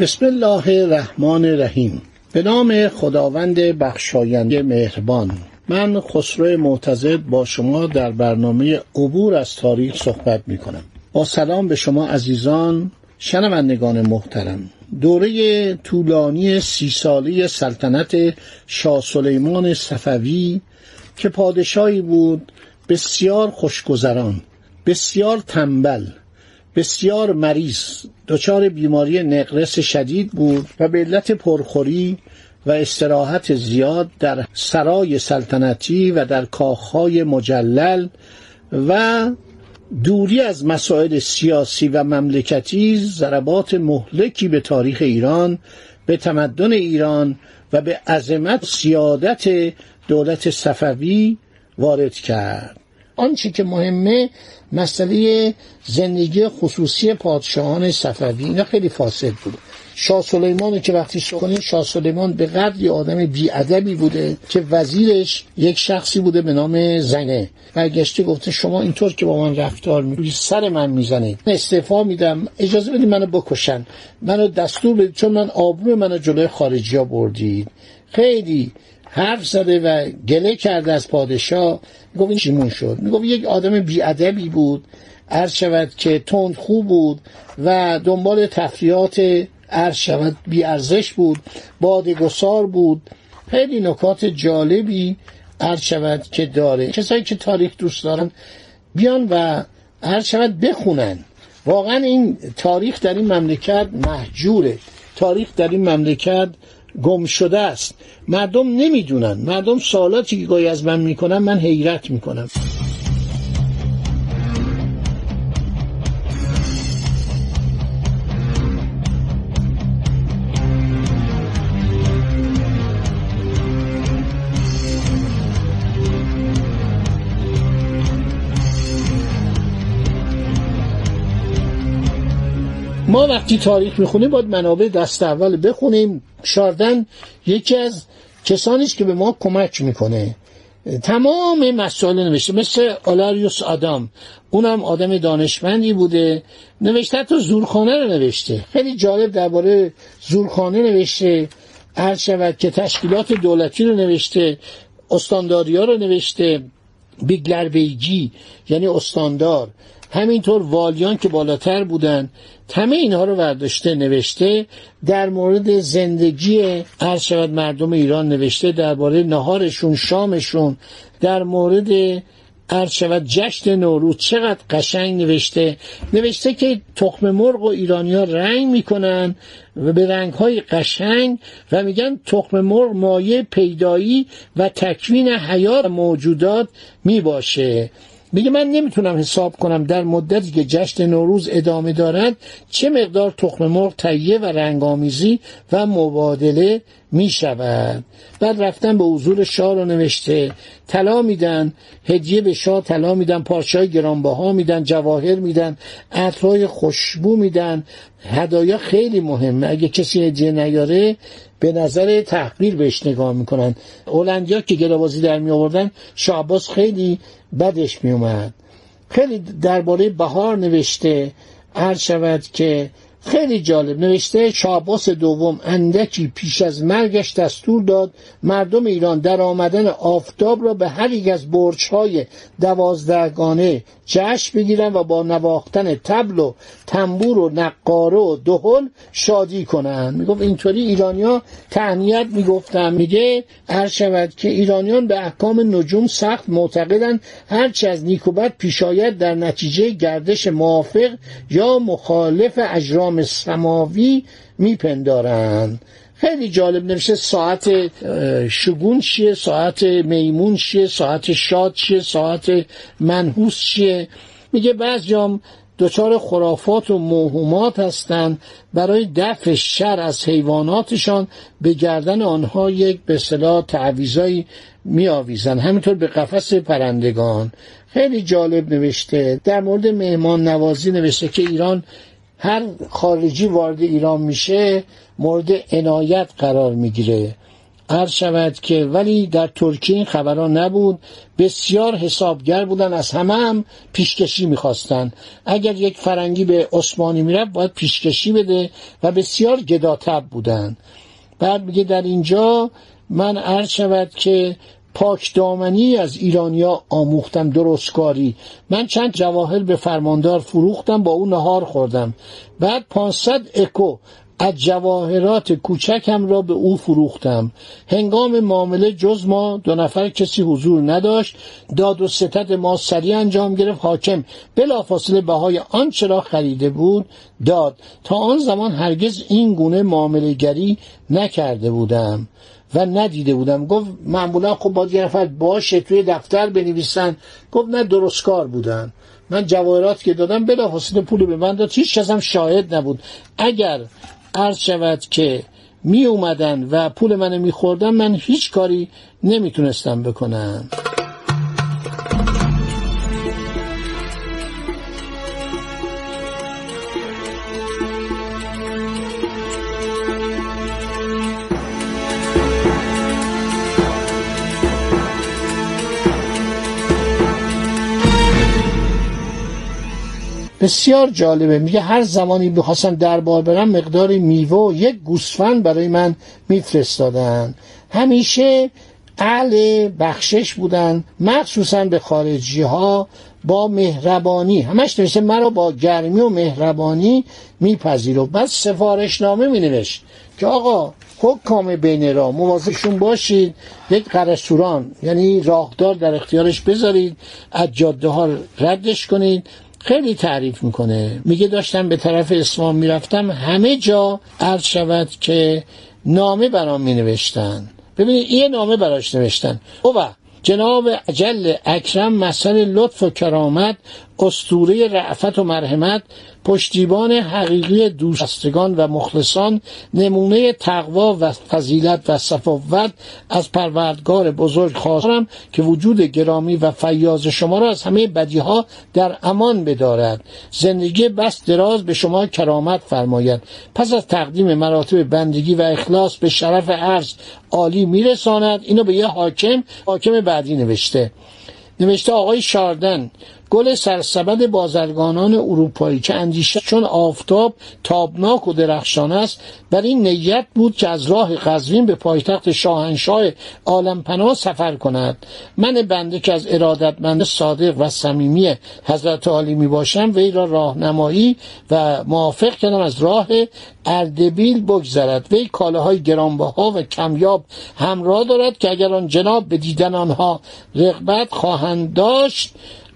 بسم الله الرحمن الرحیم. به نام خداوند بخشاینده مهربان. من خسرو معتزد با شما در برنامه عبور از تاریخ صحبت می کنم با سلام به شما عزیزان شنوندگان محترم. دوره طولانی سی سالی سلطنت شاه سلیمان صفوی که پادشاهی بود بسیار خوشگذران بسیار تنبل بسیار مریض. دچار بیماری نقرس شدید بود و به علت پرخوری و استراحت زیاد در سرای سلطنتی و در کاخهای مجلل و دوری از مسائل سیاسی و مملکتی ضربات مهلکی به تاریخ ایران به تمدن ایران و به عظمت سیادت دولت صفوی وارد کرد. آنچه که مهمه مسئله زندگی خصوصی پادشاهان صفوی. اینا خیلی فاسد بود. شاه سلیمان که وقتی کنیم شاه سلیمان به قدری آدم بیادبی بوده که وزیرش یک شخصی بوده به نام زنه. برگشته گفته شما اینطور که با من رفتار می‌کنید سر من می‌زنید استعفا میدم. اجازه بدید منو بکشن. منو دستور بدید. چون من آبرو منو جلوی خارجی ها بردید. خیلی حرف زده و گله کرده از پادشاه. می‌گفت این چیمون شد؟ می‌گفت یک آدم بیادبی بود. عرض شود که تند خوب بود و دنبال تفریات عرض شود بیارزش بود بادگسار بود. خیلی نکات جالبی عرض شود که داره. کسایی که تاریخ دوست دارن بیان و عرض شود بخونن. واقعا این تاریخ در این مملکت محجوره. تاریخ در این مملکت گم شده است. مردم نمی‌دونن. مردم سوالاتی که گاهی از من می‌کنن من حیرت می‌کنم. ما وقتی تاریخ می‌خونیم باید منابع دست اول بخونیم. شاردن یکی از کسانی که به ما کمک می‌کنه. تمام مسائل نوشته. مثل آلاریوس آدام. اونم آدم دانشمندی بوده. نوشته تو زورخانه رو نوشته. خیلی جالب درباره زورخانه نوشته. هر شود که تشکیلات دولتی رو نوشته. استانداری رو نوشته. بیگلر بیگی یعنی استاندار. همینطور والیان که بالاتر بودن همه اینها رو برداشته نوشته در مورد زندگی هر شود مردم ایران نوشته درباره نهارشون شامشون در مورد عرض شود جشن نوروز چقدر قشنگ نوشته. نوشته که تخم مرغ و ایرانی ها رنگ می‌کنن و به رنگ های قشنگ و میگن تخم مرغ مایه پیدایی و تکوین حیات موجودات می‌باشه. میگه من نمی‌تونم حساب کنم در مدتی که جشن نوروز ادامه دارد چه مقدار تخم مرغ تهیه و رنگامیزی و مبادله می شود بعد رفتن به حضور شاه رو نوشته طلا میدن هدیه به شاه طلا میدن پارچه گرانبها میدن جواهر میدن عطرهای خوشبو میدن. هدایا خیلی مهمه. اگه کسی هدیه نیاره به نظر تحقیر بهش نگاه می‌کنن. هلندیا که گلابازی در می آوردن شعباس خیلی بدش می اومد خیلی درباره بهار نوشته هر شود که خیلی جالب. نوشته شعباس دوم اندکی پیش از مرگش دستور داد مردم ایران در آمدن آفتاب را به هر یک از برج‌های دوازدهگانه جشن بگیرن و با نواختن تبل و تنبور و نقاره و دهل شادی کنند. می‌گفت اینطوری ایرانیا تهنیت می‌گفتن. میگه هر شود که ایرانیان به احکام نجوم سخت معتقدن هرچی از نیکوبت پیشاید در نتیجه گردش موافق یا مخالف اجرام سماوی میپندارند. خیلی جالب نوشته ساعت شگون چیه ساعت میمون چیه ساعت شاد چیه ساعت منحوس چیه. میگه بعض جام دچار خرافات و موهومات هستند برای دفع شر از حیواناتشان به گردن آنها یک به اصطلاح تعویضایی میآویزند. همینطور به قفس پرندگان. خیلی جالب نوشته. در مورد مهمان نوازی نوشته که ایران هر خارجی وارد ایران میشه مورد عنایت قرار می‌گیره. عرض شود که ولی در ترکیه این خبران نبود. بسیار حسابگر بودن از همه هم پیشکشی می‌خواستند اگر یک فرنگی به عثمانی می‌رفت باید پیشکشی بده و بسیار گداتب بودند بعد میگه در اینجا من عرض شود که پاک دامنی از ایرانیا آموختم درستکاری. من چند جواهر به فرماندار فروختم با اون نهار خوردم. بعد 500 اکو از جواهرات کوچکم را به او فروختم. هنگام معامله جز ما دو نفر کسی حضور نداشت. داد و ستت ما سریع انجام گرفت. حاکم بلافاصله بهای آنچه را خریده بود داد. تا آن زمان هرگز این گونه معامله گری نکرده بودم. و ندیده بودم. گفت معمولا خب باید یه نفر باشه توی دفتر بنویسن. گفت نه درستکار بودن. من جواهرات که دادم بلافاصله پول به من داد. هیچ کس شاهد نبود. اگر عرض شود که می اومدن و پول منو میخوردن من هیچ کاری نمی‌تونستم بکنم. بسیار جالبه. میگه هر زمانی بخواستم دربار برم مقداری میوه و یک گوسفند برای من میفرستادن. همیشه اهل بخشش بودن مخصوصا به خارجی ها با مهربانی. همش نوشته مرا با گرمی و مهربانی میپذیر و بعد سفارشنامه مینوشت که آقا حکام بین را مواظبشون باشید. یک قرسوران یعنی راهدار در اختیارش بذارید. از جاده ها ردش کنید. خیلی تعریف می‌کنه. میگه داشتم به طرف اسلام می‌رفتم همه جا عرض شود که نامه برام مینوشتن. ببینید یه نامه براش نوشتن. او جناب اجل اکرم مثل لطف و کرامت استوره رعفت و مرحمت پشتیبان حقیقی دوستگان و مخلصان نمونه تقوا و فضیلت و صفوت از پروردگار بزرگ خواستم که وجود گرامی و فیاض شما را از همه بدیها در امان بدارد. زندگی بس دراز به شما کرامت فرماید. پس از تقدیم مراتب بندگی و اخلاص به شرف عرض عالی میرساند. اینو به یه حاکم حاکم بعدی نوشته. نوشته آقای شاردن گل سرسبد بازرگانان اروپایی که اندیشه چون آفتاب تابناک و درخشان است بر این نیت بود که از راه قزوین به پایتخت شاهنشاه عالم پناه سفر کند. من بنده که از ارادتمند صادق و صمیمی حضرت عالی می باشم وی را راهنمایی و موافق کردم از راه اردبیل بگذرد. وی کالاهای گرانبها و کمیاب همراه دارد که اگر آن جناب به دیدن آنها رغبت خواهند داشت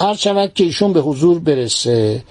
عرض شود که ایشون به حضور برسه.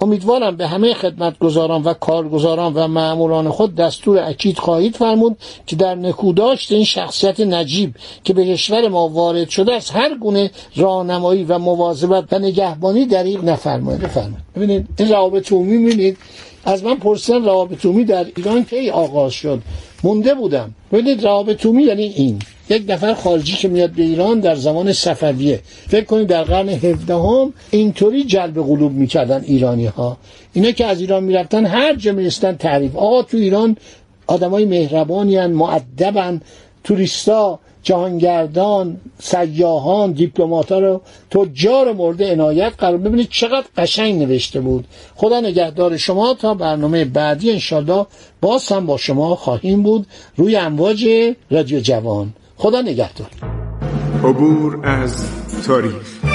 امیدوارم به همه خدمتگزاران و کارگزاران و معمولان خود دستور اکید خواهید فرمود که در نکوداشت این شخصیت نجیب که به کشور ما وارد شده از هر گونه راهنمایی و مواظبت و نگهبانی دریغ نفرمایید بفرمایید. ببینید این روابط عمومی می‌بینید از من پرسیدن روابط عمومی در ایران کی آغاز شد؟ مونده بودم. ببینید روابط عمومی یعنی این. یک نفر خارجی که میاد به ایران در زمان صفویه. فکر کنید در قرن 17 هم اینطوری جلب قلوب می‌کردن ایرانی ها اینا که از ایران می‌رفتن هر جا میرستن تعریف. آقا تو ایران آدمای مهربانی هن توریستا جهانگردان سیاهان دیپلمات‌ها رو تجار مورد عنایت قرار ببینید چقدر قشنگ نوشته بود. خدا نگهدار شما. تا برنامه بعدی انشالله باز هم با شما خواهیم بود. روی امواج رادیو جوان. خدا نگهدار. عبور از تاریخ.